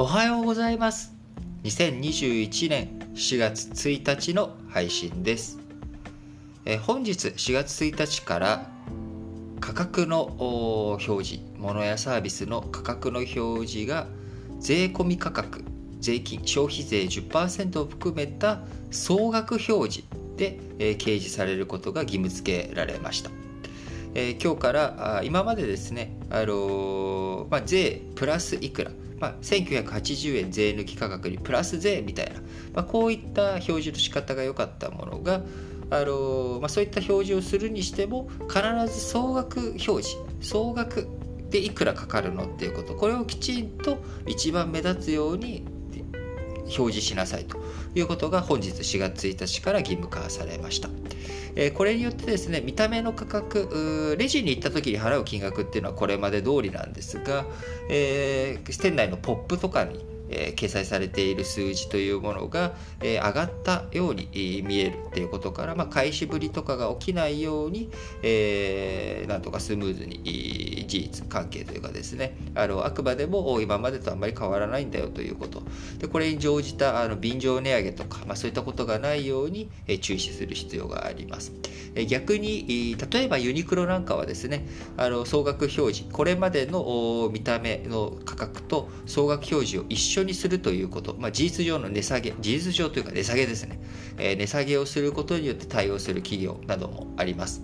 おはようございます。2021年4月1日の配信です。え本日4月1日から価格の表示物やサービスの価格の表示が税込価格税金消費税10%を含めた総額表示で、え掲示されることが義務付けられました、え今日からあ今までですね、あの、まあ、税プラスいくらまあ、1980円税抜き価格にプラス税みたいな、まあ、こういった表示の仕方が良かったものが、あのまあ、そういった表示をするにしても必ず総額表示総額でいくらかかるのっていうことこれをきちんと一番目立つように表示しなさいということが本日4月1日から義務化されました。えこれによってですね見た目の価格レジに行った時に払う金額っていうのはこれまで通りなんですが、えー、店内のポップとかにえー、掲載されている数字というものが、えー、上がったように、見えるっていうことから、まあ、開始ぶりとかが起きないように、えー、なんとかスムーズに事実関係というかですねあのあくまでも今までとあんまり変わらないんだよということ。でこれに乗じたあの便乗値上げとか、まあ、そういったことがないように、え、注視する必要があります、え、逆に例えばユニクロなんかはですねあの総額表示これまでの見た目の価格と総額表示を一緒緒にするということ、まあ、事実上の値下げ、事実上というか値下げですね、えー、値下げをすることによって対応する企業などもあります。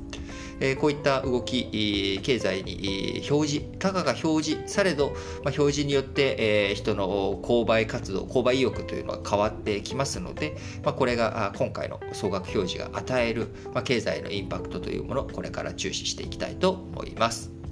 えー、こういった動き、経済に表示、価格が表示されど、まあ、表示によって、えー、人の購買活動、購買意欲というのは変わってきますので、まあ、これが今回の総額表示が与える、まあ、経済のインパクトというものこれから注視していきたいと思います。